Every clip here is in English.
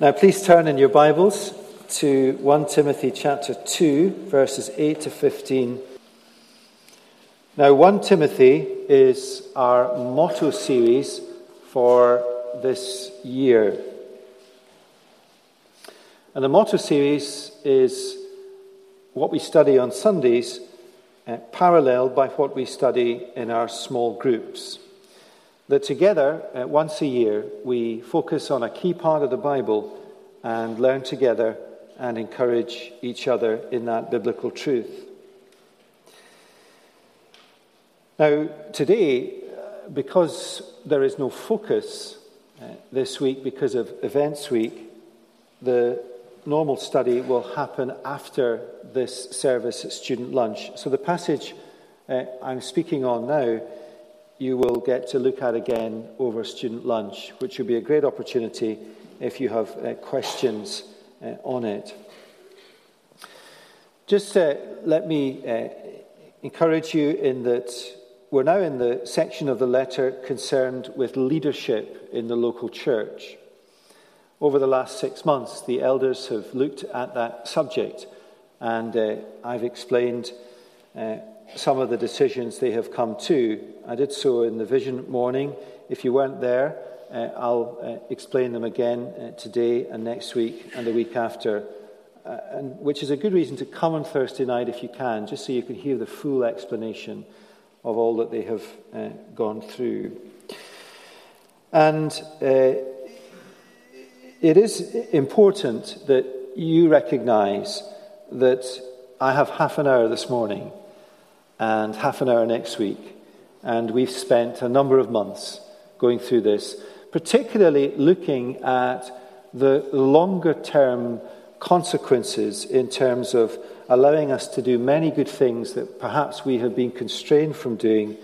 Now, please turn in your Bibles to 1 Timothy chapter 2, verses 8 to 15. Now, 1 Timothy is our motto series for this year. And the motto series is what we study on Sundays, uh, paralleled by what we study in our small groups that together, uh, once a year, we focus on a key part of the Bible and learn together and encourage each other in that biblical truth. Now, today, uh, because there is no focus uh, this week because of Events Week, the normal study will happen after this service at student lunch. So the passage uh, I'm speaking on now you will get to look at again over student lunch, which will be a great opportunity if you have uh, questions uh, on it. Just uh, let me uh, encourage you in that we're now in the section of the letter concerned with leadership in the local church. Over the last six months, the elders have looked at that subject, and uh, I've explained uh, some of the decisions they have come to. I did so in the vision morning. If you weren't there, uh, I'll uh, explain them again uh, today and next week and the week after, uh, and, which is a good reason to come on Thursday night if you can, just so you can hear the full explanation of all that they have uh, gone through. And uh, it is important that you recognize that I have half an hour this morning and half an hour next week. And we've spent a number of months going through this, particularly looking at the longer term consequences in terms of allowing us to do many good things that perhaps we have been constrained from doing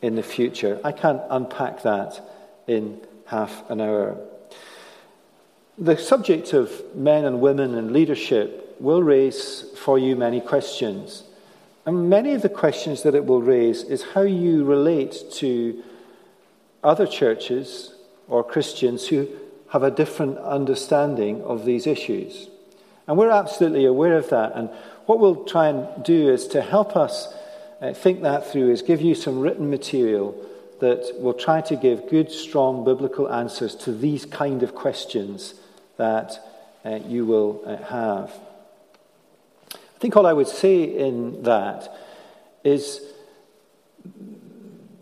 in the future. I can't unpack that in half an hour. The subject of men and women and leadership will raise for you many questions. And many of the questions that it will raise is how you relate to other churches or Christians who have a different understanding of these issues. And we're absolutely aware of that. And what we'll try and do is to help us uh, think that through, is give you some written material that will try to give good, strong biblical answers to these kind of questions that uh, you will uh, have. Think all I would say in that is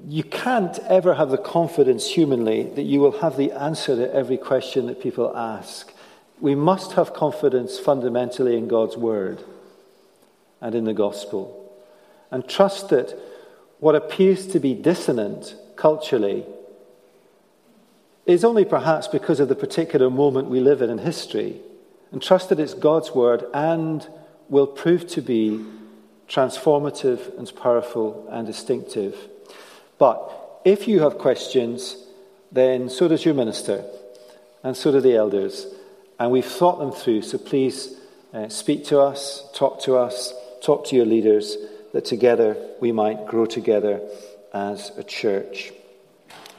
you can't ever have the confidence humanly that you will have the answer to every question that people ask. We must have confidence fundamentally in God's word and in the gospel. And trust that what appears to be dissonant culturally is only perhaps because of the particular moment we live in in history. And trust that it's God's word and will prove to be transformative and powerful and distinctive. But if you have questions, then so does your minister, and so do the elders. And we've thought them through, so please uh, speak to us, talk to us, talk to your leaders, that together we might grow together as a church.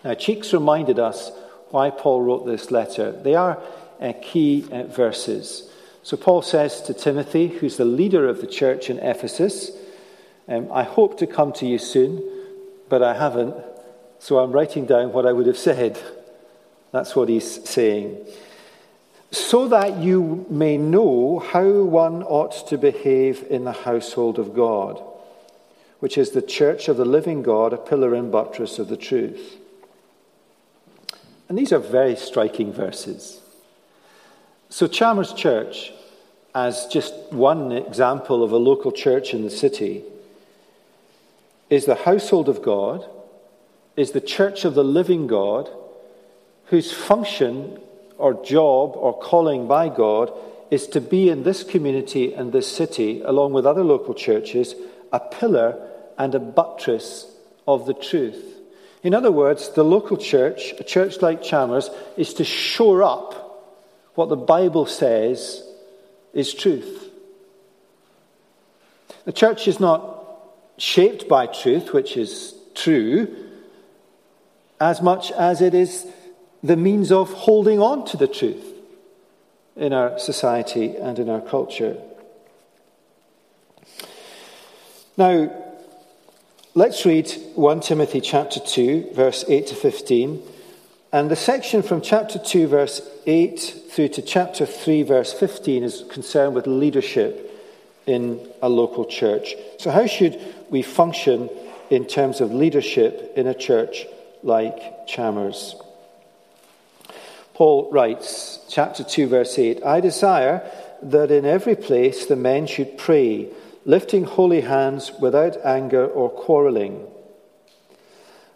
Now, Cheeks reminded us why Paul wrote this letter. They are uh, key uh, verses. So Paul says to Timothy, who's the leader of the church in Ephesus, um, I hope to come to you soon, but I haven't, so I'm writing down what I would have said. That's what he's saying. So that you may know how one ought to behave in the household of God, which is the church of the living God, a pillar and buttress of the truth. And these are very striking verses. So, Chalmers Church, as just one example of a local church in the city, is the household of God, is the church of the living God, whose function or job or calling by God is to be in this community and this city, along with other local churches, a pillar and a buttress of the truth. In other words, the local church, a church like Chalmers, is to shore up what the Bible says is truth. The church is not shaped by truth, which is true, as much as it is the means of holding on to the truth. in our society and in our culture. Now, let's read 1 Timothy chapter 2, verse 8 to 15. And the section from chapter 2, verse 8 through to chapter 3, verse 15 is concerned with leadership in a local church. So, how should we function in terms of leadership in a church like Chalmers? Paul writes, chapter 2, verse 8 I desire that in every place the men should pray lifting holy hands without anger or quarreling.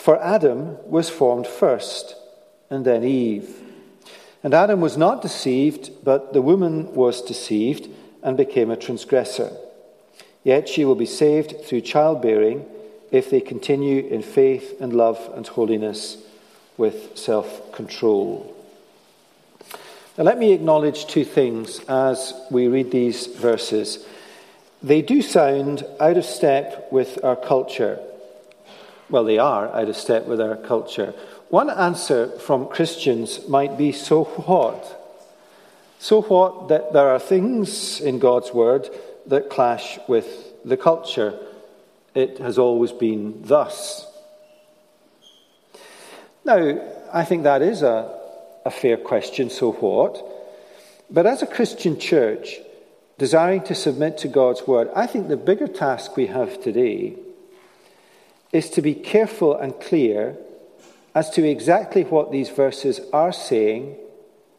For Adam was formed first, and then Eve. And Adam was not deceived, but the woman was deceived and became a transgressor. Yet she will be saved through childbearing if they continue in faith and love and holiness with self control. Now, let me acknowledge two things as we read these verses. They do sound out of step with our culture. Well, they are out of step with our culture. One answer from Christians might be so what? So what that there are things in God's Word that clash with the culture. It has always been thus. Now, I think that is a, a fair question, so what? But as a Christian church, desiring to submit to God's word, I think the bigger task we have today is to be careful and clear as to exactly what these verses are saying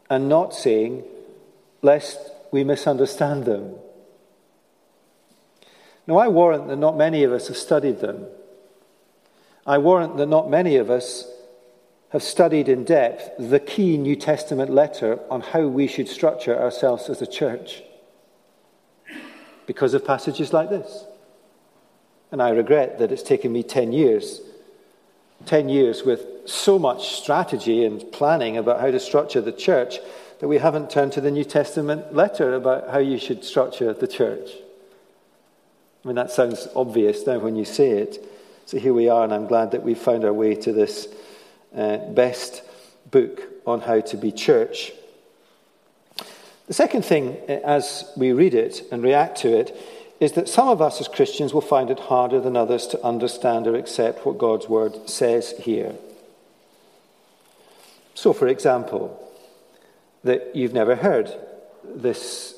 and not saying, lest we misunderstand them. Now, I warrant that not many of us have studied them. I warrant that not many of us have studied in depth the key New Testament letter on how we should structure ourselves as a church because of passages like this. And I regret that it's taken me 10 years, 10 years with so much strategy and planning about how to structure the church that we haven't turned to the New Testament letter about how you should structure the church. I mean, that sounds obvious now when you say it. So here we are, and I'm glad that we've found our way to this uh, best book on how to be church. The second thing, uh, as we read it and react to it, is that some of us as Christians will find it harder than others to understand or accept what God's word says here. So, for example, that you've never heard this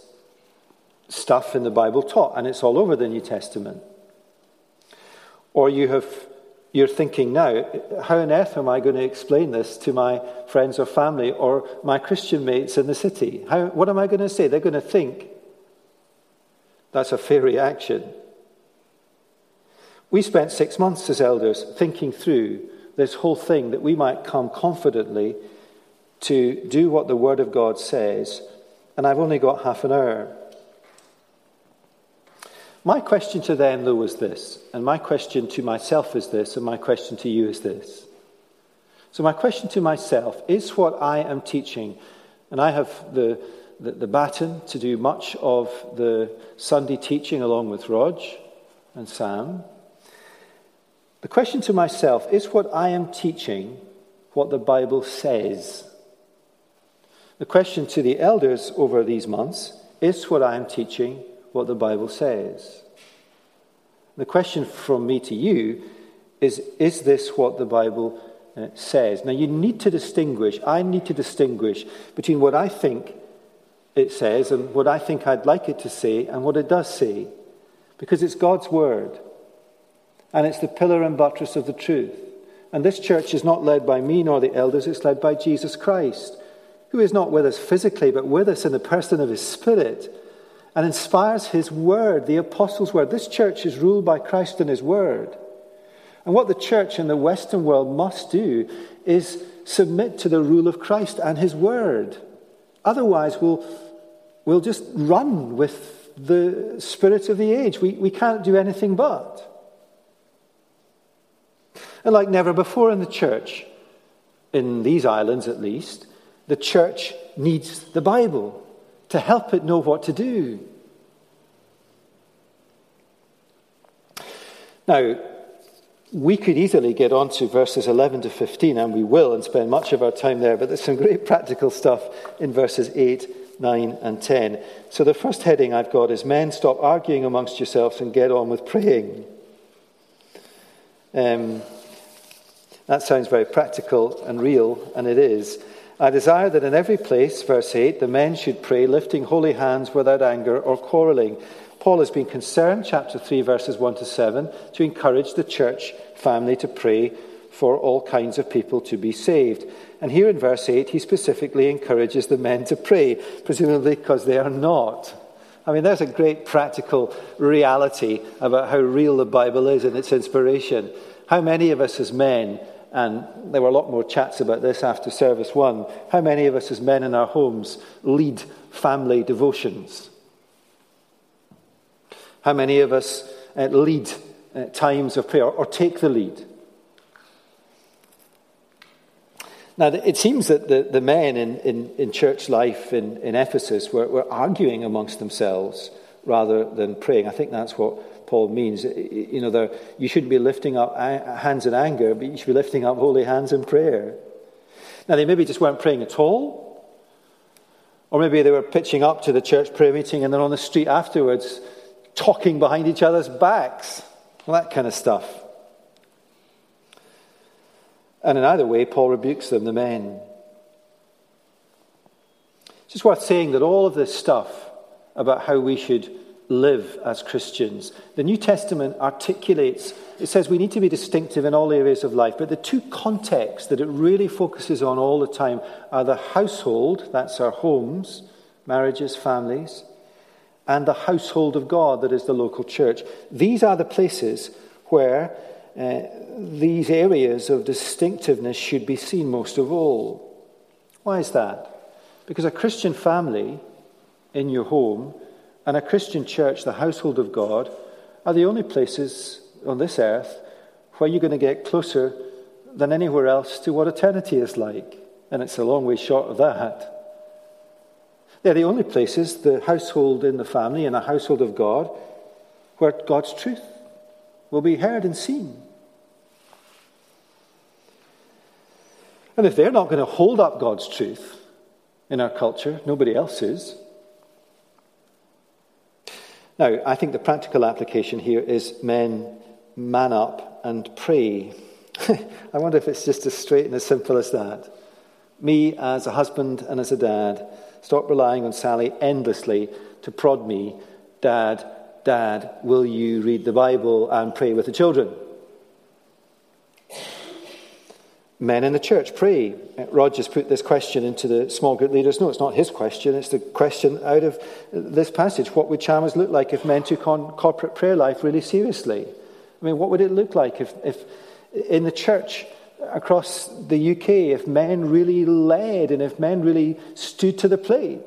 stuff in the Bible taught, and it's all over the New Testament. Or you have you're thinking now, how on earth am I going to explain this to my friends or family or my Christian mates in the city? How, what am I going to say? They're going to think. That's a fair reaction. We spent six months as elders thinking through this whole thing that we might come confidently to do what the Word of God says, and I've only got half an hour. My question to them, though, was this, and my question to myself is this, and my question to you is this. So, my question to myself is what I am teaching, and I have the, the, the baton to do much of the Sunday teaching along with Rog and Sam. The question to myself is what I am teaching what the Bible says? The question to the elders over these months is what I am teaching what the Bible says. The question from me to you is Is this what the Bible uh, says? Now, you need to distinguish, I need to distinguish between what I think it says and what I think I'd like it to say and what it does say. Because it's God's Word. And it's the pillar and buttress of the truth. And this church is not led by me nor the elders, it's led by Jesus Christ, who is not with us physically, but with us in the person of His Spirit and inspires his word, the apostles' word. This church is ruled by Christ and his word. And what the church in the Western world must do is submit to the rule of Christ and his word. Otherwise, we'll, we'll just run with the spirit of the age. We, we can't do anything but. And like never before in the church, in these islands at least, the church needs the Bible to help it know what to do. Now, we could easily get on to verses 11 to 15, and we will, and spend much of our time there, but there's some great practical stuff in verses 8, 9, and 10. So the first heading I've got is Men, stop arguing amongst yourselves and get on with praying. Um, that sounds very practical and real, and it is. I desire that in every place, verse 8, the men should pray, lifting holy hands without anger or quarreling. Paul has been concerned, chapter 3, verses 1 to 7, to encourage the church family to pray for all kinds of people to be saved. And here in verse 8, he specifically encourages the men to pray, presumably because they are not. I mean, there's a great practical reality about how real the Bible is and its inspiration. How many of us as men, and there were a lot more chats about this after service one, how many of us as men in our homes lead family devotions? How many of us uh, lead uh, times of prayer or take the lead? Now, it seems that the, the men in, in, in church life in, in Ephesus were, were arguing amongst themselves rather than praying. I think that's what Paul means. You know, you shouldn't be lifting up hands in anger, but you should be lifting up holy hands in prayer. Now, they maybe just weren't praying at all, or maybe they were pitching up to the church prayer meeting and then on the street afterwards talking behind each other's backs, all that kind of stuff. And in either way, Paul rebukes them, the men. It's just worth saying that all of this stuff about how we should live as Christians, the New Testament articulates, it says we need to be distinctive in all areas of life, but the two contexts that it really focuses on all the time are the household, that's our homes, marriages, families, and the household of God, that is the local church. These are the places where uh, these areas of distinctiveness should be seen most of all. Why is that? Because a Christian family in your home and a Christian church, the household of God, are the only places on this earth where you're going to get closer than anywhere else to what eternity is like. And it's a long way short of that. They're the only places, the household in the family and a household of God, where God's truth will be heard and seen. And if they're not going to hold up God's truth in our culture, nobody else is. Now, I think the practical application here is men man up and pray. I wonder if it's just as straight and as simple as that. Me as a husband and as a dad Stop relying on Sally endlessly to prod me, Dad, Dad, will you read the Bible and pray with the children? Men in the church pray. Uh, Rod just put this question into the small group leaders. No, it's not his question, it's the question out of uh, this passage. What would Chalmers look like if men took on corporate prayer life really seriously? I mean, what would it look like if, if in the church across the UK if men really led and if men really stood to the plate.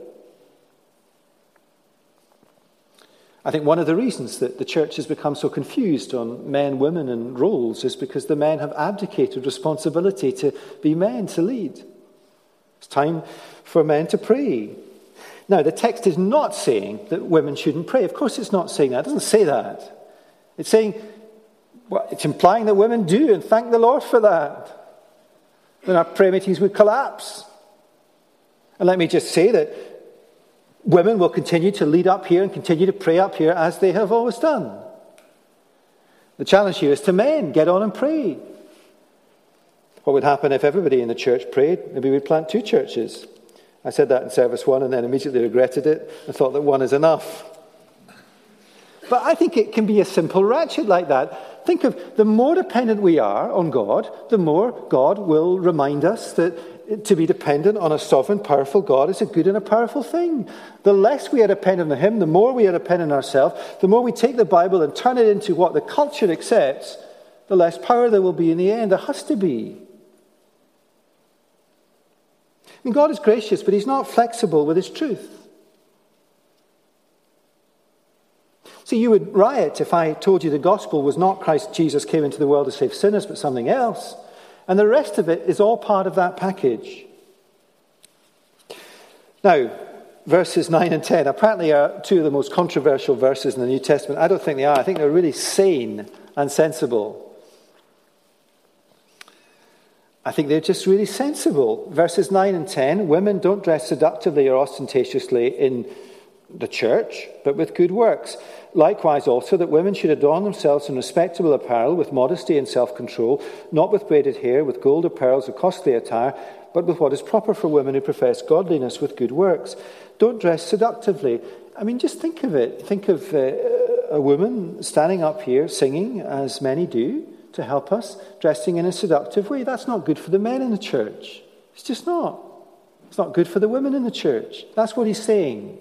I think one of the reasons that the church has become so confused on men, women, and roles is because the men have abdicated responsibility to be men, to lead. It's time for men to pray. Now, the text is not saying that women shouldn't pray. Of course, it's not saying that. It doesn't say that. It's saying well, it's implying that women do, and thank the Lord for that. Then our prayer meetings would collapse. And let me just say that women will continue to lead up here and continue to pray up here as they have always done. The challenge here is to men get on and pray. What would happen if everybody in the church prayed? Maybe we'd plant two churches. I said that in service one and then immediately regretted it and thought that one is enough. But I think it can be a simple ratchet like that. Think of the more dependent we are on God, the more God will remind us that to be dependent on a sovereign, powerful God is a good and a powerful thing. The less we are dependent on Him, the more we are dependent on ourselves, the more we take the Bible and turn it into what the culture accepts, the less power there will be in the end. There has to be. I mean, God is gracious, but He's not flexible with His truth. See, you would riot if I told you the gospel was not Christ Jesus came into the world to save sinners, but something else. And the rest of it is all part of that package. Now, verses 9 and 10 apparently are two of the most controversial verses in the New Testament. I don't think they are. I think they're really sane and sensible. I think they're just really sensible. Verses 9 and 10 women don't dress seductively or ostentatiously in the church, but with good works. Likewise, also, that women should adorn themselves in respectable apparel, with modesty and self control, not with braided hair, with gold or pearls or costly attire, but with what is proper for women who profess godliness with good works. Don't dress seductively. I mean, just think of it. Think of uh, a woman standing up here singing, as many do, to help us, dressing in a seductive way. That's not good for the men in the church. It's just not. It's not good for the women in the church. That's what he's saying.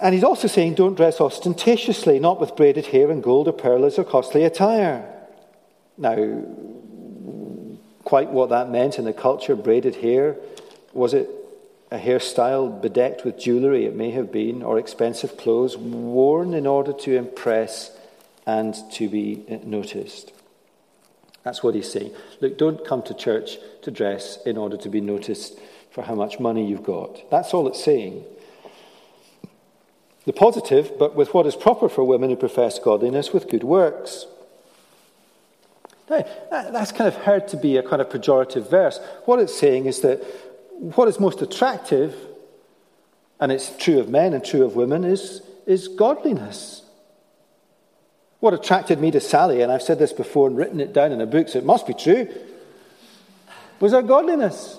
And he's also saying, don't dress ostentatiously, not with braided hair and gold or pearls or costly attire. Now, quite what that meant in the culture, braided hair, was it a hairstyle bedecked with jewellery? It may have been, or expensive clothes worn in order to impress and to be noticed. That's what he's saying. Look, don't come to church to dress in order to be noticed for how much money you've got. That's all it's saying. The positive, but with what is proper for women who profess godliness with good works. Now, that's kind of heard to be a kind of pejorative verse. What it's saying is that what is most attractive, and it's true of men and true of women, is, is godliness. What attracted me to Sally, and I've said this before and written it down in a book, so it must be true, was her godliness.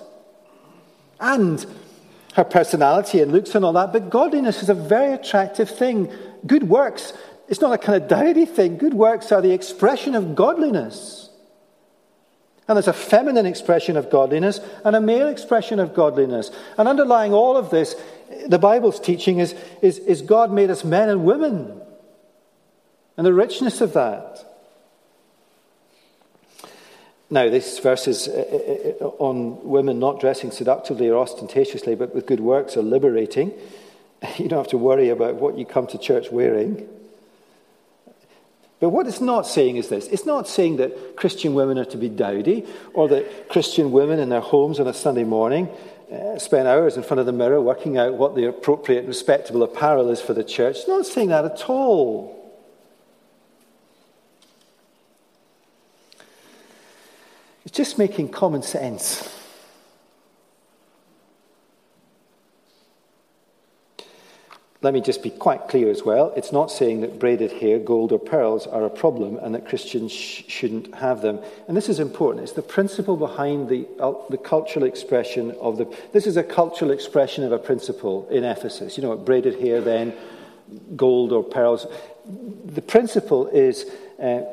And her personality and looks and all that, but godliness is a very attractive thing. Good works, it's not a kind of dowdy thing. Good works are the expression of godliness. And there's a feminine expression of godliness and a male expression of godliness. And underlying all of this, the Bible's teaching is, is, is God made us men and women. And the richness of that. Now, this verse is uh, uh, uh, on women not dressing seductively or ostentatiously, but with good works are liberating. You don't have to worry about what you come to church wearing. But what it's not saying is this it's not saying that Christian women are to be dowdy, or that Christian women in their homes on a Sunday morning spend hours in front of the mirror working out what the appropriate, respectable apparel is for the church. It's not saying that at all. It's just making common sense. Let me just be quite clear as well. It's not saying that braided hair, gold, or pearls are a problem and that Christians sh- shouldn't have them. And this is important. It's the principle behind the, uh, the cultural expression of the. This is a cultural expression of a principle in Ephesus. You know, braided hair, then gold or pearls. The principle is uh,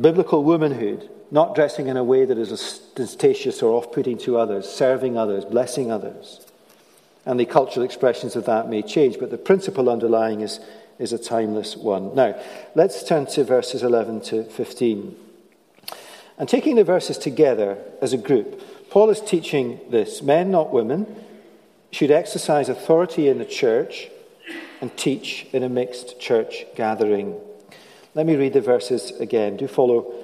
biblical womanhood not dressing in a way that is ostentatious or off putting to others, serving others, blessing others. And the cultural expressions of that may change, but the principle underlying is, is a timeless one. Now, let's turn to verses 11 to 15. And taking the verses together as a group, Paul is teaching this men, not women, should exercise authority in the church and teach in a mixed church gathering. Let me read the verses again. Do follow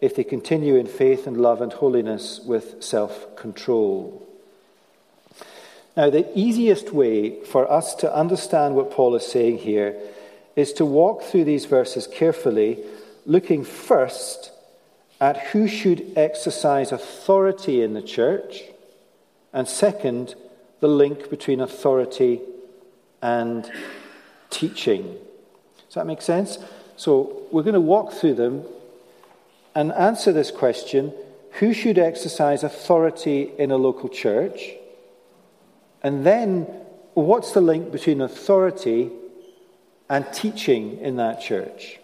if they continue in faith and love and holiness with self control. Now, the easiest way for us to understand what Paul is saying here is to walk through these verses carefully, looking first at who should exercise authority in the church, and second, the link between authority and teaching. Does that make sense? So, we're going to walk through them and answer this question who should exercise authority in a local church? And then what's the link between authority and teaching in that church?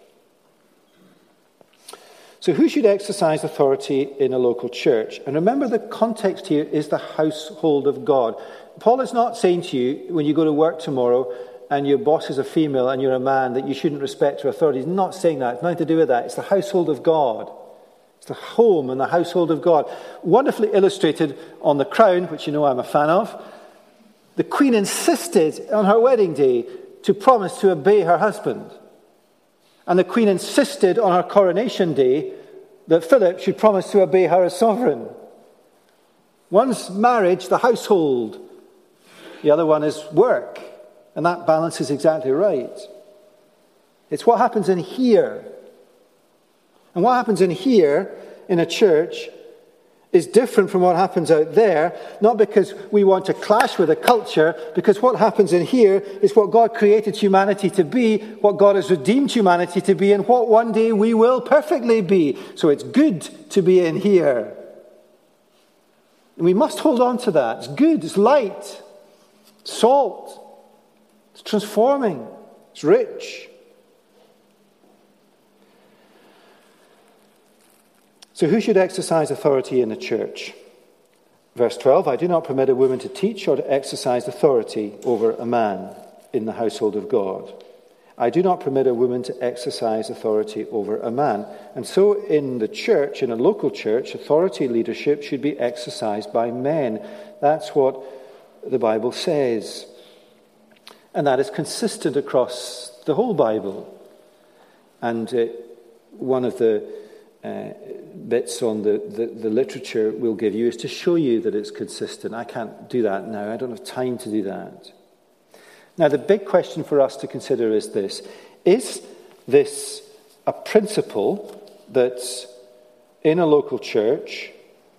So, who should exercise authority in a local church? And remember, the context here is the household of God. Paul is not saying to you, when you go to work tomorrow and your boss is a female and you're a man, that you shouldn't respect her authority. He's not saying that. It's nothing to do with that. It's the household of God. It's the home and the household of God. Wonderfully illustrated on The Crown, which you know I'm a fan of. The Queen insisted on her wedding day to promise to obey her husband. And the Queen insisted on her coronation day that Philip should promise to obey her as sovereign. One's marriage, the household, the other one is work. And that balance is exactly right. It's what happens in here. And what happens in here in a church is different from what happens out there, not because we want to clash with a culture, because what happens in here is what God created humanity to be, what God has redeemed humanity to be, and what one day we will perfectly be. So it's good to be in here. And we must hold on to that. It's good, it's light, salt, transforming, it's rich. So, who should exercise authority in the church? Verse 12 I do not permit a woman to teach or to exercise authority over a man in the household of God. I do not permit a woman to exercise authority over a man. And so, in the church, in a local church, authority leadership should be exercised by men. That's what the Bible says. And that is consistent across the whole Bible. And uh, one of the uh, bits on the, the, the, literature we'll give you is to show you that it's consistent. I can't do that now. I don't have time to do that. Now, the big question for us to consider is this Is this a principle that in a local church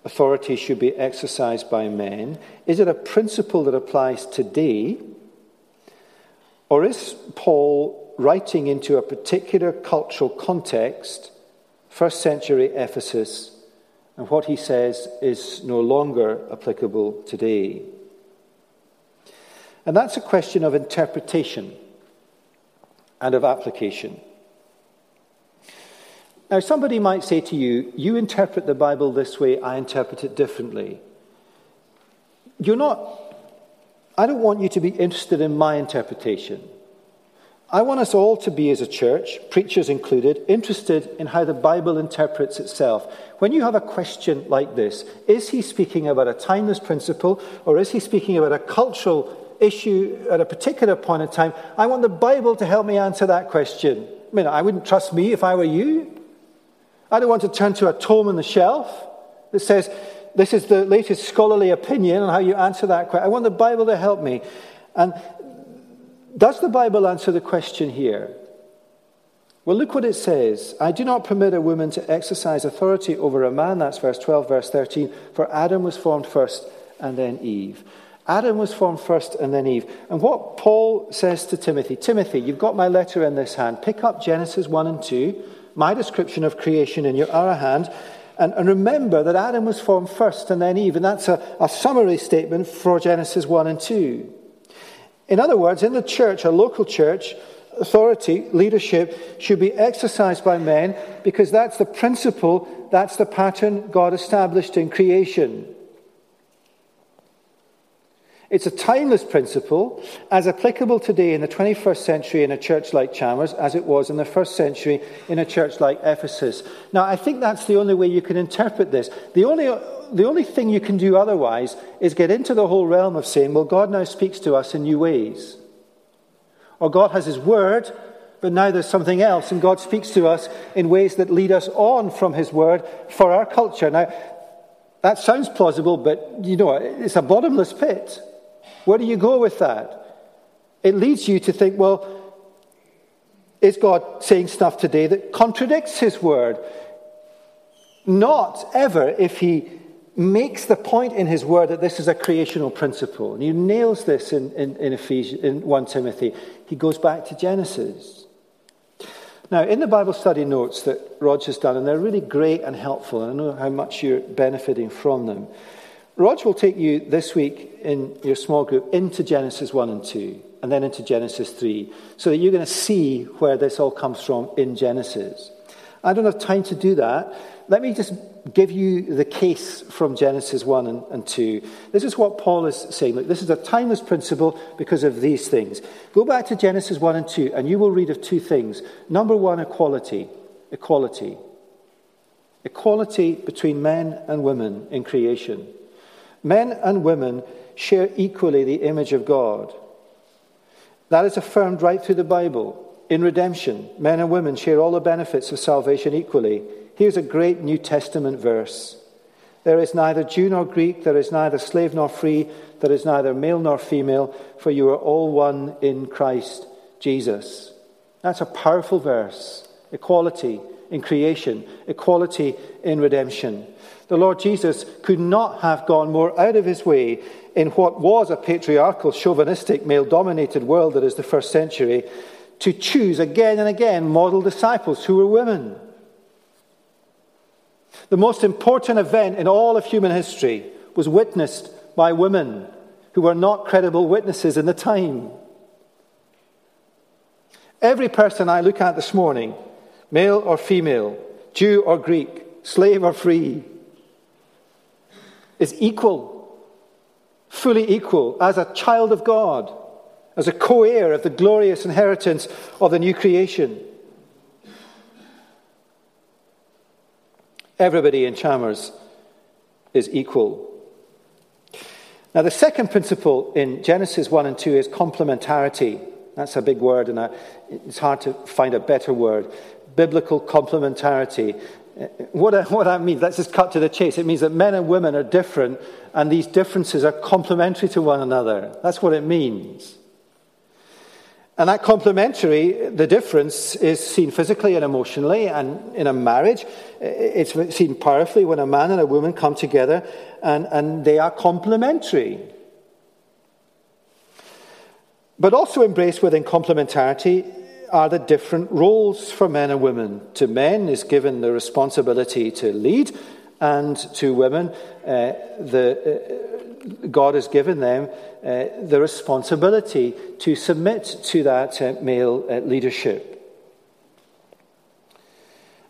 authority should be exercised by men? Is it a principle that applies today? Or is Paul writing into a particular cultural context, first century Ephesus, and what he says is no longer applicable today? And that's a question of interpretation and of application. Now, somebody might say to you, You interpret the Bible this way, I interpret it differently. You're not I don't want you to be interested in my interpretation. I want us all to be, as a church, preachers included, interested in how the Bible interprets itself. When you have a question like this, is he speaking about a timeless principle or is he speaking about a cultural issue at a particular point in time? I want the Bible to help me answer that question. I mean, I wouldn't trust me if I were you. I don't want to turn to a tome on the shelf that says, this is the latest scholarly opinion on how you answer that question. I want the Bible to help me. And does the Bible answer the question here? Well, look what it says. I do not permit a woman to exercise authority over a man. That's verse 12, verse 13. For Adam was formed first and then Eve. Adam was formed first and then Eve. And what Paul says to Timothy Timothy, you've got my letter in this hand. Pick up Genesis 1 and 2, my description of creation in your other hand, and, and, remember that Adam was formed first and then Eve, and that's a, a summary statement for Genesis 1 and 2. In other words, in the church, a local church, authority, leadership should be exercised by men because that's the principle, that's the pattern God established in creation. It's a timeless principle, as applicable today in the 21st century in a church like Chalmers as it was in the first century in a church like Ephesus. Now, I think that's the only way you can interpret this. The only, the only thing you can do otherwise is get into the whole realm of saying, well, God now speaks to us in new ways. Or God has His Word, but now there's something else, and God speaks to us in ways that lead us on from His Word for our culture. Now, that sounds plausible, but you know, it's a bottomless pit. Where do you go with that? It leads you to think, well, is God saying stuff today that contradicts his word? Not ever if he makes the point in his word that this is a creational principle. And he nails this in, in, in, Ephesians, in 1 Timothy. He goes back to Genesis. Now, in the Bible study notes that Roger's done, and they're really great and helpful, and I know how much you're benefiting from them, Rog will take you this week in your small group into Genesis 1 and 2, and then into Genesis 3, so that you're going to see where this all comes from in Genesis. I don't have time to do that. Let me just give you the case from Genesis 1 and, and 2. This is what Paul is saying. Look, this is a timeless principle because of these things. Go back to Genesis 1 and 2, and you will read of two things. Number one, equality. Equality. Equality between men and women in creation. Men and women share equally the image of God. That is affirmed right through the Bible. In redemption, men and women share all the benefits of salvation equally. Here's a great New Testament verse There is neither Jew nor Greek, there is neither slave nor free, there is neither male nor female, for you are all one in Christ Jesus. That's a powerful verse. Equality in creation, equality in redemption. The Lord Jesus could not have gone more out of his way in what was a patriarchal, chauvinistic, male dominated world that is the first century to choose again and again model disciples who were women. The most important event in all of human history was witnessed by women who were not credible witnesses in the time. Every person I look at this morning, male or female, Jew or Greek, slave or free, is equal, fully equal, as a child of God, as a co heir of the glorious inheritance of the new creation. Everybody in Chalmers is equal. Now, the second principle in Genesis 1 and 2 is complementarity. That's a big word, and it's hard to find a better word. Biblical complementarity. What, what that means, let's just cut to the chase. It means that men and women are different, and these differences are complementary to one another. That's what it means. And that complementary, the difference is seen physically and emotionally, and in a marriage, it's seen powerfully when a man and a woman come together and, and they are complementary. But also embraced within complementarity are the different roles for men and women. To men is given the responsibility to lead, and to women, uh, the, uh, God has given them uh, the responsibility to submit to that uh, male uh, leadership.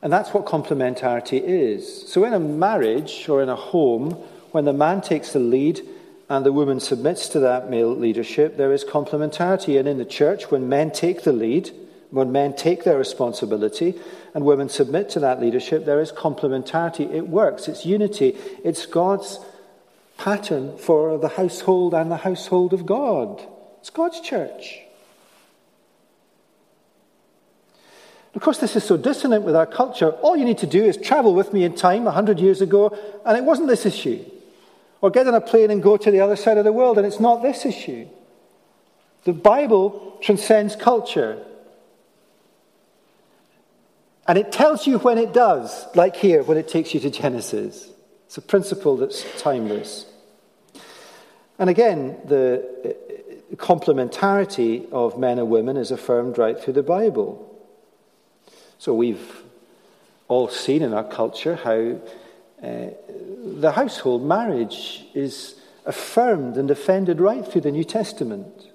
And that's what complementarity is. So, in a marriage or in a home, when the man takes the lead and the woman submits to that male leadership, there is complementarity. And in the church, when men take the lead, when men take their responsibility and women submit to that leadership, there is complementarity. It works, it's unity, it's God's pattern for the household and the household of God. It's God's church. Of course, this is so dissonant with our culture. All you need to do is travel with me in time 100 years ago, and it wasn't this issue. Or get on a plane and go to the other side of the world, and it's not this issue. The Bible transcends culture. And it tells you when it does, like here, when it takes you to Genesis. It's a principle that's timeless. And again, the uh, complementarity of men and women is affirmed right through the Bible. So we've all seen in our culture how uh, the household marriage is affirmed and defended right through the New Testament.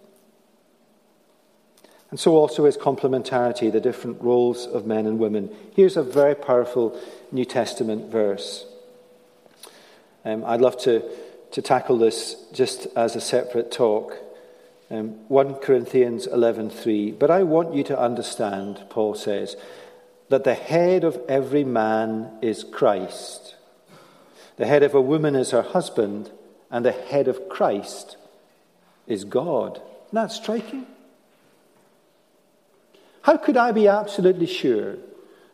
And so also is complementarity, the different roles of men and women. Here's a very powerful New Testament verse. Um, I'd love to, to tackle this just as a separate talk. Um, 1 Corinthians 11:3. But I want you to understand, Paul says, that the head of every man is Christ. The head of a woman is her husband, and the head of Christ is God. Isn't that striking? How could I be absolutely sure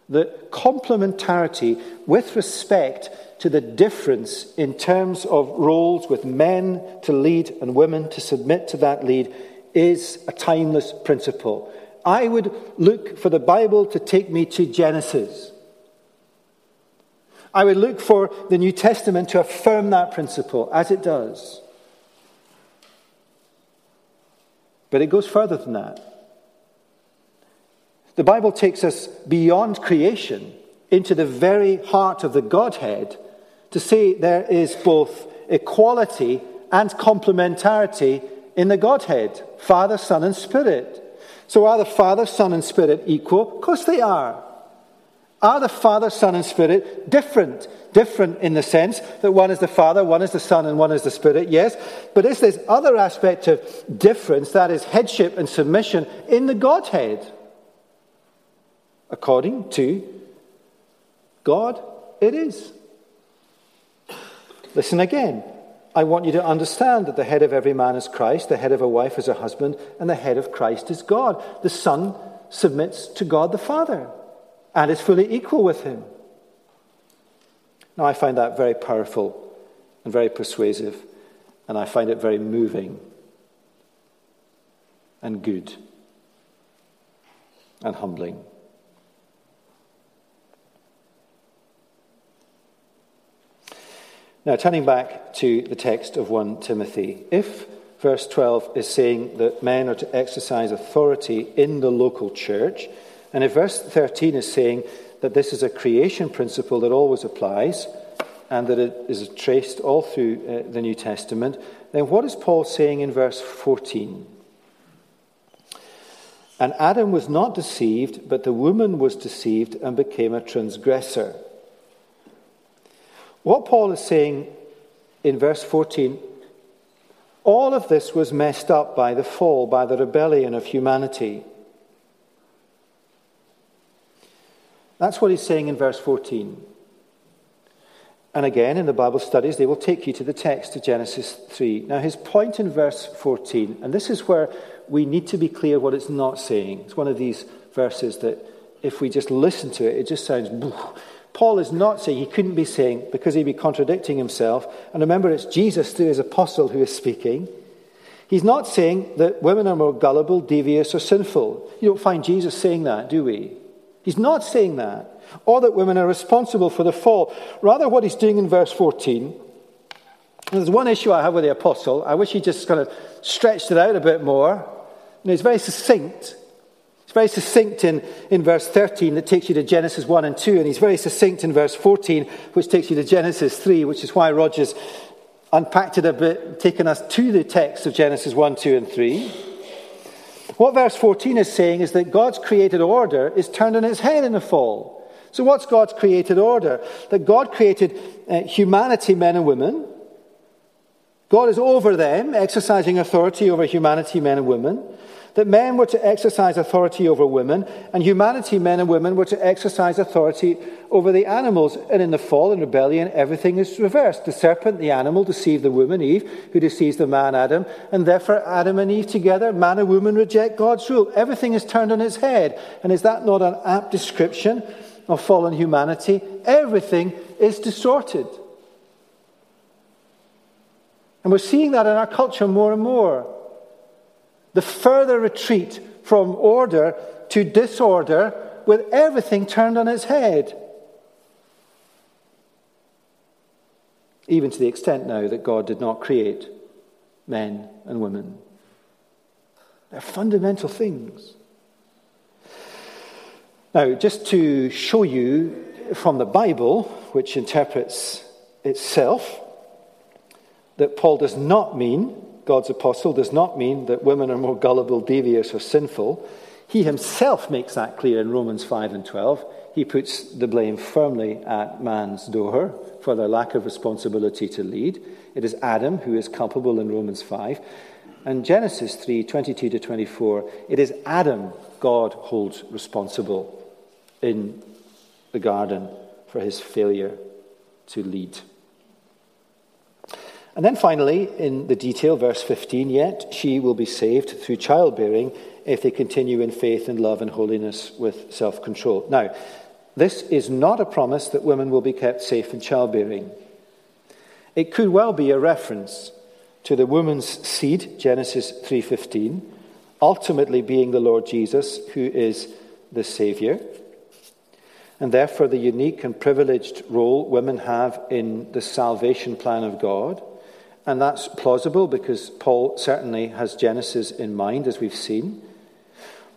that complementarity with respect to the difference in terms of roles with men to lead and women to submit to that lead is a timeless principle? I would look for the Bible to take me to Genesis. I would look for the New Testament to affirm that principle, as it does. But it goes further than that. The Bible takes us beyond creation into the very heart of the Godhead to say there is both equality and complementarity in the Godhead Father, Son, and Spirit. So are the Father, Son, and Spirit equal? Of course they are. Are the Father, Son, and Spirit different? Different in the sense that one is the Father, one is the Son, and one is the Spirit, yes. But is this other aspect of difference, that is headship and submission in the Godhead? According to God, it is. Listen again. I want you to understand that the head of every man is Christ, the head of a wife is a husband, and the head of Christ is God. The Son submits to God the Father and is fully equal with him. Now, I find that very powerful and very persuasive, and I find it very moving and good and humbling. Now, turning back to the text of 1 Timothy, if verse 12 is saying that men are to exercise authority in the local church, and if verse 13 is saying that this is a creation principle that always applies, and that it is traced all through uh, the New Testament, then what is Paul saying in verse 14? And Adam was not deceived, but the woman was deceived and became a transgressor. What Paul is saying in verse 14 all of this was messed up by the fall, by the rebellion of humanity. That's what he's saying in verse 14. And again, in the Bible studies, they will take you to the text of Genesis 3. Now, his point in verse 14, and this is where we need to be clear what it's not saying. It's one of these verses that, if we just listen to it, it just sounds. Paul is not saying, he couldn't be saying, because he'd be contradicting himself. And remember, it's Jesus through his apostle who is speaking. He's not saying that women are more gullible, devious, or sinful. You don't find Jesus saying that, do we? He's not saying that. Or that women are responsible for the fall. Rather, what he's doing in verse 14, there's one issue I have with the apostle. I wish he just kind of stretched it out a bit more. And he's very succinct very succinct in, in verse 13 that takes you to Genesis 1 and 2, and he's very succinct in verse 14, which takes you to Genesis 3, which is why Roger's unpacked it a bit, taken us to the text of Genesis 1, 2, and 3. What verse 14 is saying is that God's created order is turned on its head in the fall. So, what's God's created order? That God created uh, humanity, men and women. God is over them, exercising authority over humanity, men and women that men were to exercise authority over women, and humanity, men and women, were to exercise authority over the animals. And in the fall and rebellion, everything is reversed. The serpent, the animal, deceived the woman, Eve, who deceives the man, Adam, and therefore Adam and Eve together, man and woman, reject God's rule. Everything is turned on its head. And is that not an apt description of fallen humanity? Everything is distorted. And we're seeing that in our culture more and more the further retreat from order to disorder with everything turned on its head. Even to the extent now that God did not create men and women. They're fundamental things. Now, just to show you from the Bible, which interprets itself, that Paul does not mean God's apostle does not mean that women are more gullible, devious, or sinful. He himself makes that clear in Romans 5 and 12. He puts the blame firmly at man's door for their lack of responsibility to lead. It is Adam who is culpable in Romans 5. And Genesis 3 22 to 24, it is Adam God holds responsible in the garden for his failure to lead. And then finally, in the detail, verse 15, yet she will be saved through childbearing if they continue in faith and love and holiness with self control. Now, this is not a promise that women will be kept safe in childbearing. It could well be a reference to the woman's seed, Genesis 3:15, ultimately being the Lord Jesus who is the savior. And therefore the unique and privileged role women have in the salvation plan of God. And that's plausible because Paul certainly has Genesis in mind, as we've seen.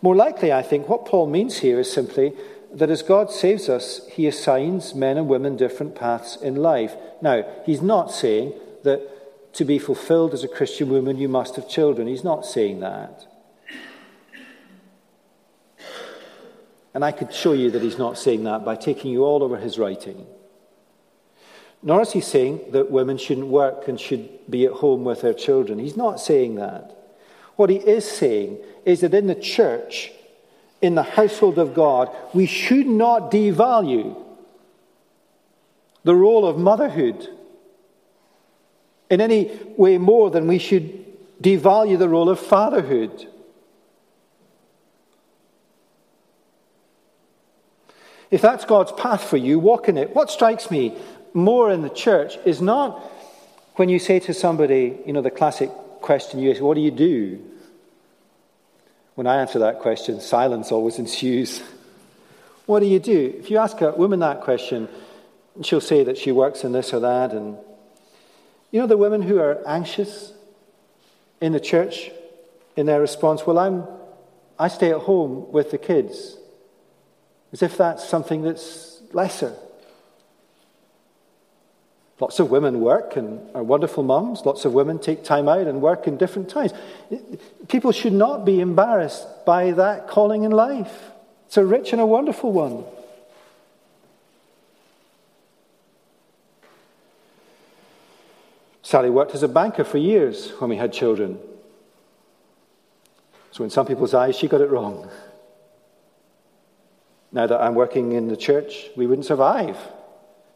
More likely, I think, what Paul means here is simply that as God saves us, he assigns men and women different paths in life. Now, he's not saying that to be fulfilled as a Christian woman, you must have children. He's not saying that. And I could show you that he's not saying that by taking you all over his writing. Nor is he saying that women shouldn't work and should be at home with their children. He's not saying that. What he is saying is that in the church, in the household of God, we should not devalue the role of motherhood in any way more than we should devalue the role of fatherhood. If that's God's path for you, walk in it. What strikes me more in the church is not when you say to somebody, you know, the classic question you ask, What do you do? When I answer that question, silence always ensues. What do you do? If you ask a woman that question, she'll say that she works in this or that. And you know, the women who are anxious in the church in their response, Well, I'm, I stay at home with the kids as if that's something that's lesser. Lots of women work and are wonderful mums. Lots of women take time out and work in different times. People should not be embarrassed by that calling in life. It's a rich and a wonderful one. Sally worked as a banker for years when we had children. So, in some people's eyes, she got it wrong. Now that I'm working in the church, we wouldn't survive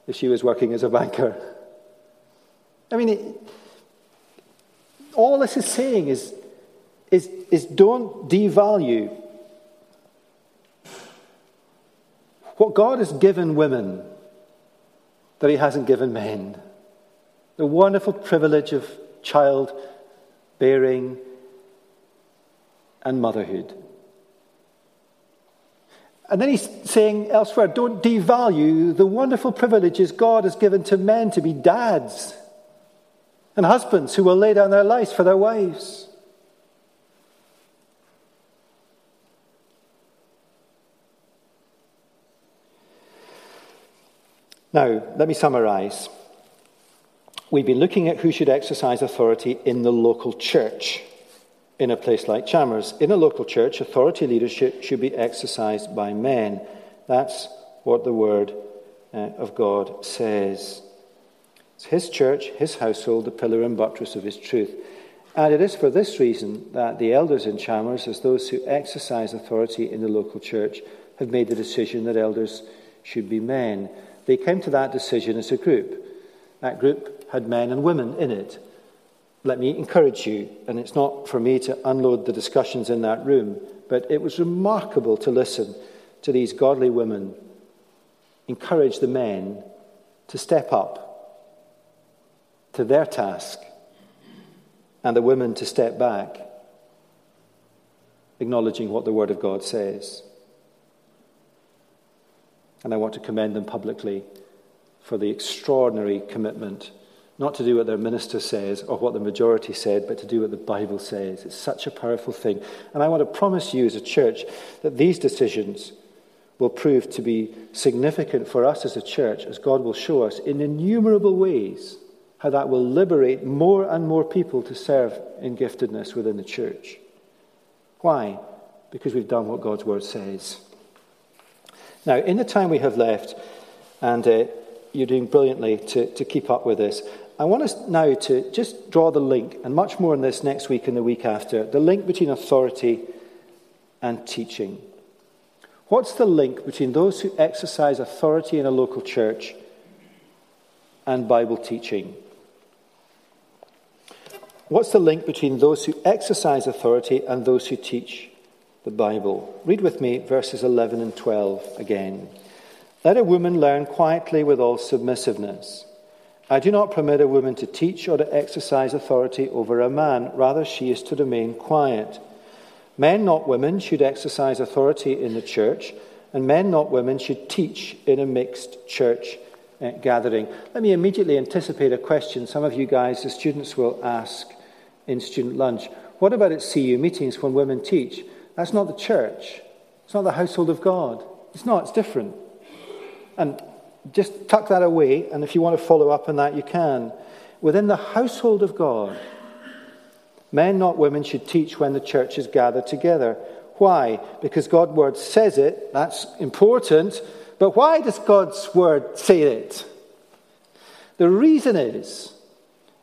if she was working as a banker. I mean, it, all this is saying is, is, is don't devalue what God has given women that He hasn't given men. The wonderful privilege of child bearing and motherhood. And then he's saying elsewhere, don't devalue the wonderful privileges God has given to men to be dads and husbands who will lay down their lives for their wives. Now, let me summarize. We've been looking at who should exercise authority in the local church in a place like Chalmers. In a local church, authority leadership should be exercised by men. That's what the Word uh, of God says. It's His church, His household, the pillar and buttress of His truth. And it is for this reason that the elders in Chalmers, as those who exercise authority in the local church, have made the decision that elders should be men. They came to that decision as a group. That group had men and women in it let me encourage you, and it's not for me to unload the discussions in that room, but it was remarkable to listen to these godly women encourage the men to step up to their task and the women to step back, acknowledging what the Word of God says. And I want to commend them publicly for the extraordinary commitment not to do what their minister says or what the majority said, but to do what the Bible says. It's such a powerful thing. And I want to promise you as a church that these decisions will prove to be significant for us as a church, as God will show us in innumerable ways how that will liberate more and more people to serve in giftedness within the church. Why? Because we've done what God's word says. Now, in the time we have left, and uh, you're doing brilliantly to, to keep up with this. I want us now to just draw the link, and much more on this next week and the week after the link between authority and teaching. What's the link between those who exercise authority in a local church and Bible teaching? What's the link between those who exercise authority and those who teach the Bible? Read with me verses 11 and 12 again. Let a woman learn quietly with all submissiveness. I do not permit a woman to teach or to exercise authority over a man. Rather, she is to remain quiet. Men, not women, should exercise authority in the church, and men, not women, should teach in a mixed church uh, gathering. Let me immediately anticipate a question some of you guys, the students, will ask in student lunch. What about at CU meetings when women teach? That's not the church. It's not the household of God. It's not, it's different. And just tuck that away, and if you want to follow up on that, you can. within the household of God. Men, not women, should teach when the church is gathered together. Why? Because God's word says it. That's important. But why does God's word say it? The reason is,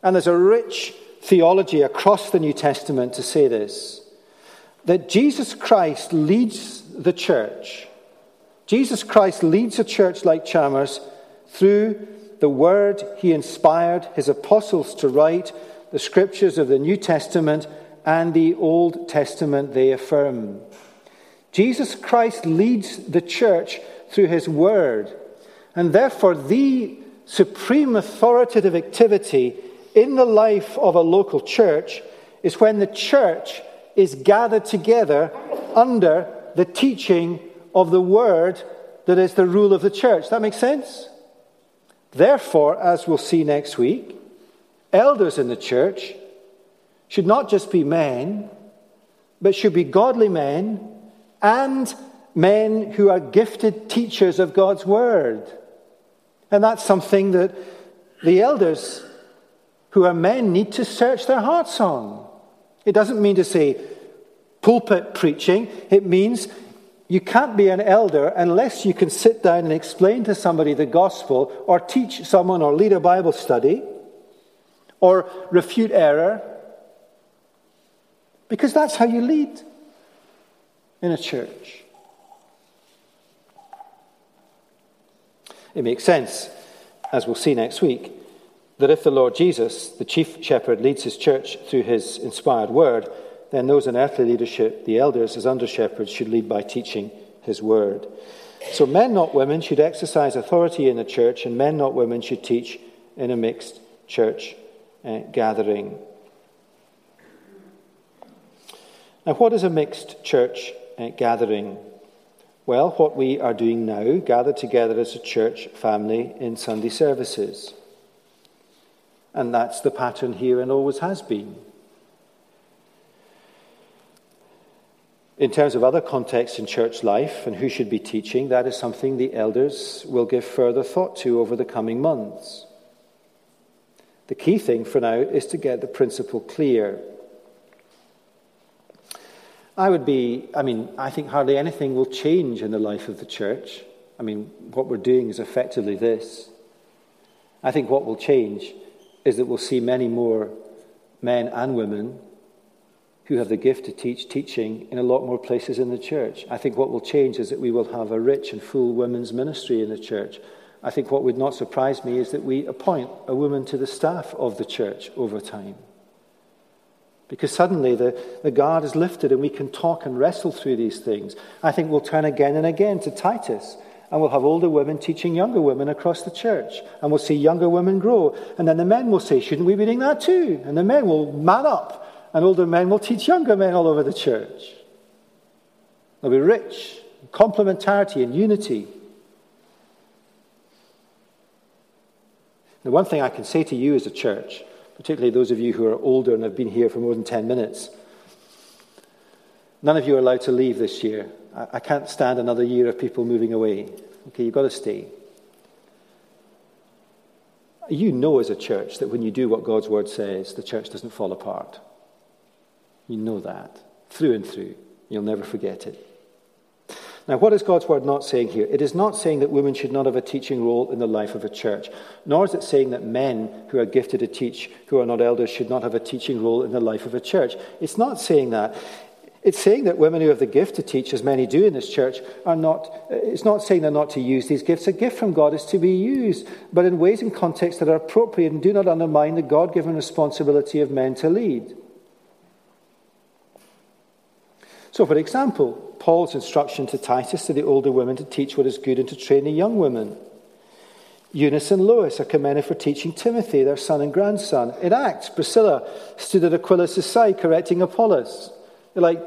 and there's a rich theology across the New Testament to say this, that Jesus Christ leads the church. Jesus Christ leads a church like Chalmers through the word he inspired his apostles to write, the scriptures of the New Testament and the Old Testament they affirm. Jesus Christ leads the church through his word, and therefore the supreme authoritative activity in the life of a local church is when the church is gathered together under the teaching of the word that is the rule of the church. That makes sense? Therefore, as we'll see next week, elders in the church should not just be men, but should be godly men and men who are gifted teachers of God's word. And that's something that the elders who are men need to search their hearts on. It doesn't mean to say pulpit preaching, it means you can't be an elder unless you can sit down and explain to somebody the gospel or teach someone or lead a Bible study or refute error. Because that's how you lead in a church. It makes sense, as we'll see next week, that if the Lord Jesus, the chief shepherd, leads his church through his inspired word, then those in earthly leadership, the elders as under shepherds, should lead by teaching his word. So men, not women, should exercise authority in the church, and men, not women, should teach in a mixed church uh, gathering. Now, what is a mixed church uh, gathering? Well, what we are doing now, gathered together as a church family in Sunday services. And that's the pattern here and always has been. In terms of other contexts in church life and who should be teaching, that is something the elders will give further thought to over the coming months. The key thing for now is to get the principle clear. I would be, I mean, I think hardly anything will change in the life of the church. I mean, what we're doing is effectively this. I think what will change is that we'll see many more men and women who have the gift to teach teaching in a lot more places in the church. I think what will change is that we will have a rich and full women's ministry in the church. I think what would not surprise me is that we appoint a woman to the staff of the church over time. Because suddenly the, the guard is lifted and we can talk and wrestle through these things. I think we'll turn again and again to Titus and we'll have older women teaching younger women across the church. And we'll see younger women grow. And then the men will say, Shouldn't we be doing that too? And the men will man up and older men will teach younger men all over the church. They'll be rich, complementarity and unity. The one thing I can say to you as a church, particularly those of you who are older and have been here for more than 10 minutes, none of you are allowed to leave this year. I, I can't stand another year of people moving away. Okay, you've got to stay. You know as a church that when you do what God's word says, the church doesn't fall apart. You know that through and through. You'll never forget it. Now, what is God's word not saying here? It is not saying that women should not have a teaching role in the life of a church, nor is it saying that men who are gifted to teach, who are not elders, should not have a teaching role in the life of a church. It's not saying that. It's saying that women who have the gift to teach, as many do in this church, are not, it's not saying they're not to use these gifts. A gift from God is to be used, but in ways and contexts that are appropriate and do not undermine the God given responsibility of men to lead. So, for example, Paul's instruction to Titus to the older women to teach what is good and to train the young women. Eunice and Lois are commended for teaching Timothy, their son and grandson. In Acts, Priscilla stood at Aquila's side correcting Apollos. They're like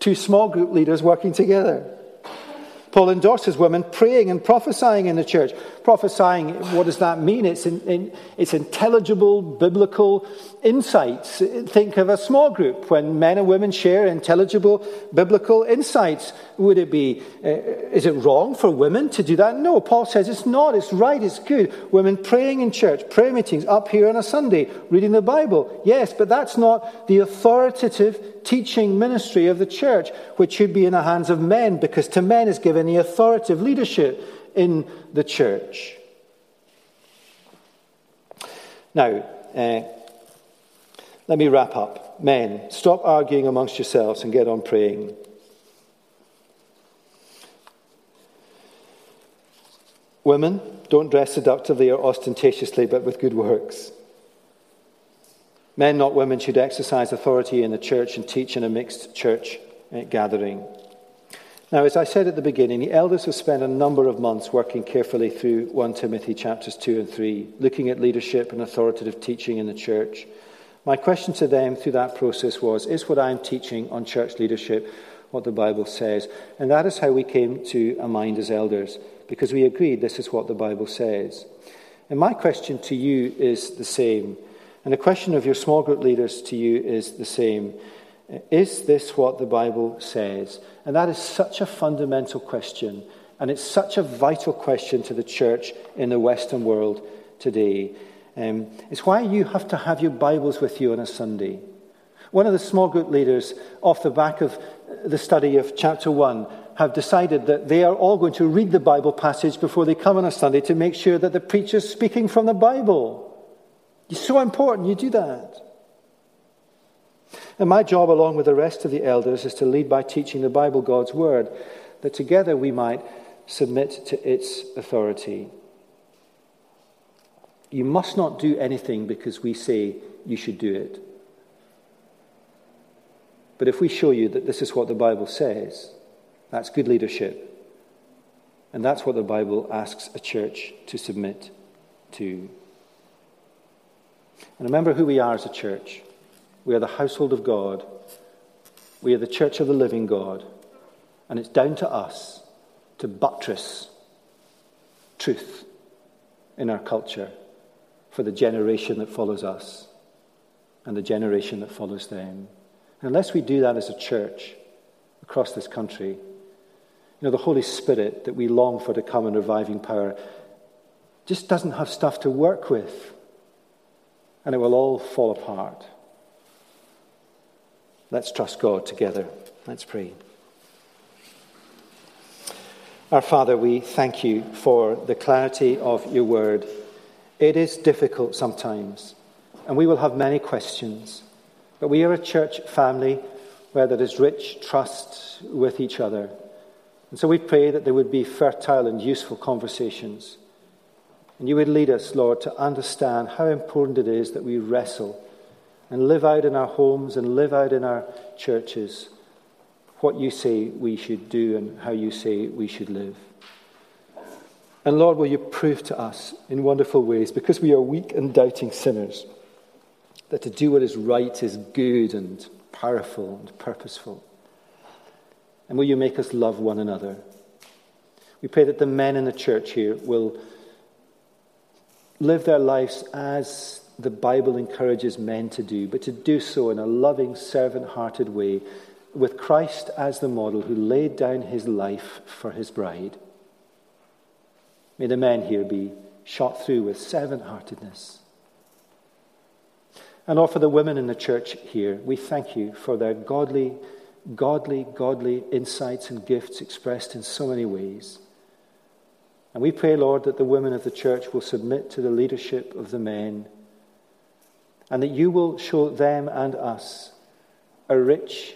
two small group leaders working together. Paul endorses women praying and prophesying in the church. Prophesying, what does that mean? It's, in, in, it's intelligible biblical insights. Think of a small group when men and women share intelligible biblical insights. Would it be, uh, is it wrong for women to do that? No, Paul says it's not. It's right. It's good. Women praying in church, prayer meetings, up here on a Sunday, reading the Bible. Yes, but that's not the authoritative teaching ministry of the church, which should be in the hands of men, because to men is given the authoritative leadership in the church. Now, uh, let me wrap up. Men, stop arguing amongst yourselves and get on praying. Women, don't dress seductively or ostentatiously, but with good works. Men, not women, should exercise authority in the church and teach in a mixed church uh, gathering. Now, as I said at the beginning, the elders have spent a number of months working carefully through 1 Timothy chapters 2 and 3, looking at leadership and authoritative teaching in the church. My question to them through that process was Is what I'm teaching on church leadership what the Bible says? And that is how we came to a mind as elders, because we agreed this is what the Bible says. And my question to you is the same. And the question of your small group leaders to you is the same. Is this what the Bible says? And that is such a fundamental question. And it's such a vital question to the church in the Western world today. Um, it's why you have to have your Bibles with you on a Sunday. One of the small group leaders, off the back of the study of chapter 1, have decided that they are all going to read the Bible passage before they come on a Sunday to make sure that the preacher's speaking from the Bible. It's so important you do that. And my job, along with the rest of the elders, is to lead by teaching the Bible, God's Word, that together we might submit to its authority. You must not do anything because we say you should do it. But if we show you that this is what the Bible says, that's good leadership. And that's what the Bible asks a church to submit to. And remember who we are as a church. We are the household of God. We are the church of the living God. And it's down to us to buttress truth in our culture for the generation that follows us and the generation that follows them. And unless we do that as a church across this country, know, the Holy Spirit that we long for to come in reviving power just doesn't have stuff to work with. And it will all fall apart. Let's trust God together. Let's pray. Our Father, we thank you for the clarity of your word. It is difficult sometimes, and we will have many questions. But we are a church family where there is rich trust with each other. And so we pray that there would be fertile and useful conversations. And you would lead us, Lord, to understand how important it is that we wrestle and live out in our homes and live out in our churches what you say we should do and how you say we should live. And Lord, will you prove to us in wonderful ways, because we are weak and doubting sinners, that to do what is right is good and powerful and purposeful. And will you make us love one another? We pray that the men in the church here will live their lives as the Bible encourages men to do, but to do so in a loving, servant hearted way, with Christ as the model who laid down his life for his bride. May the men here be shot through with servant heartedness. And offer the women in the church here, we thank you for their godly, godly, godly insights and gifts expressed in so many ways. And we pray, Lord, that the women of the church will submit to the leadership of the men and that you will show them and us a rich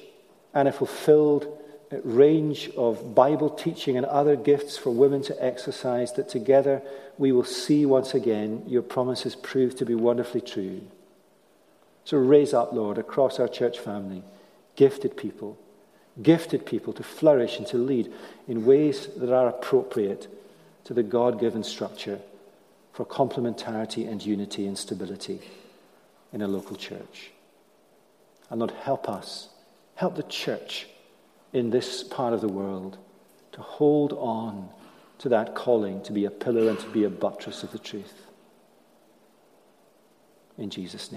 and a fulfilled range of Bible teaching and other gifts for women to exercise, that together we will see once again your promises prove to be wonderfully true. So raise up, Lord, across our church family, gifted people, gifted people to flourish and to lead in ways that are appropriate to the God given structure for complementarity and unity and stability in a local church. And Lord, help us, help the church in this part of the world to hold on to that calling to be a pillar and to be a buttress of the truth. In Jesus' name.